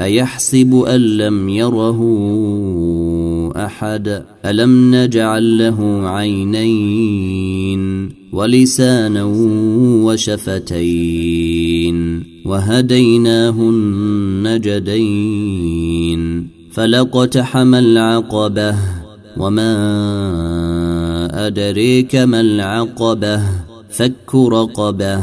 أيحسب أن لم يره أحد؟ ألم نجعل له عينين ولسانا وشفتين وهديناه النجدين فلقتحم العقبة وما أدريك ما العقبة؟ فك رقبة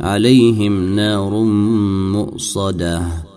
عليهم نار مؤصدة.